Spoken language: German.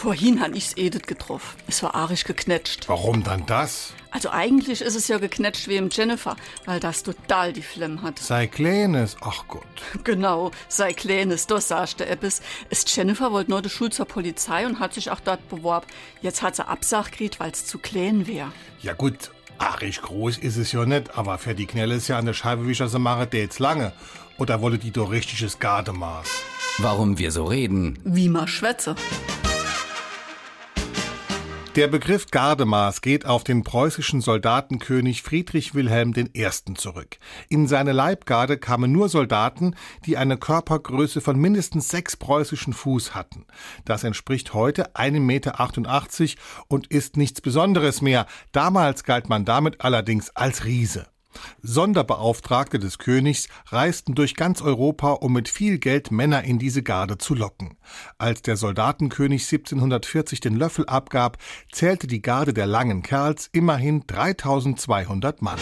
Vorhin han ich's Edith getroffen. Es war arisch geknetscht. Warum dann das? Also eigentlich ist es ja geknetscht wie im Jennifer, weil das total die Flemm hat. Sei kleines, ach Gott. Genau, sei kleines, das sagte Eppes. Ist Jennifer wollte nur die Schule zur Polizei und hat sich auch dort beworben. Jetzt hat sie Absach gekriegt, weil es zu klein wäre. Ja gut, arisch groß ist es ja nicht, aber für die Knelle ist ja an der Scheibe, wie ich das mache, der jetzt lange. Oder wolle die doch richtiges Gardemaß? Warum wir so reden. Wie ma schwätze. Der Begriff Gardemaß geht auf den preußischen Soldatenkönig Friedrich Wilhelm I. zurück. In seine Leibgarde kamen nur Soldaten, die eine Körpergröße von mindestens sechs preußischen Fuß hatten. Das entspricht heute 1,88 Meter und ist nichts Besonderes mehr. Damals galt man damit allerdings als Riese. Sonderbeauftragte des Königs reisten durch ganz Europa, um mit viel Geld Männer in diese Garde zu locken. Als der Soldatenkönig 1740 den Löffel abgab, zählte die Garde der langen Kerls immerhin 3200 Mann.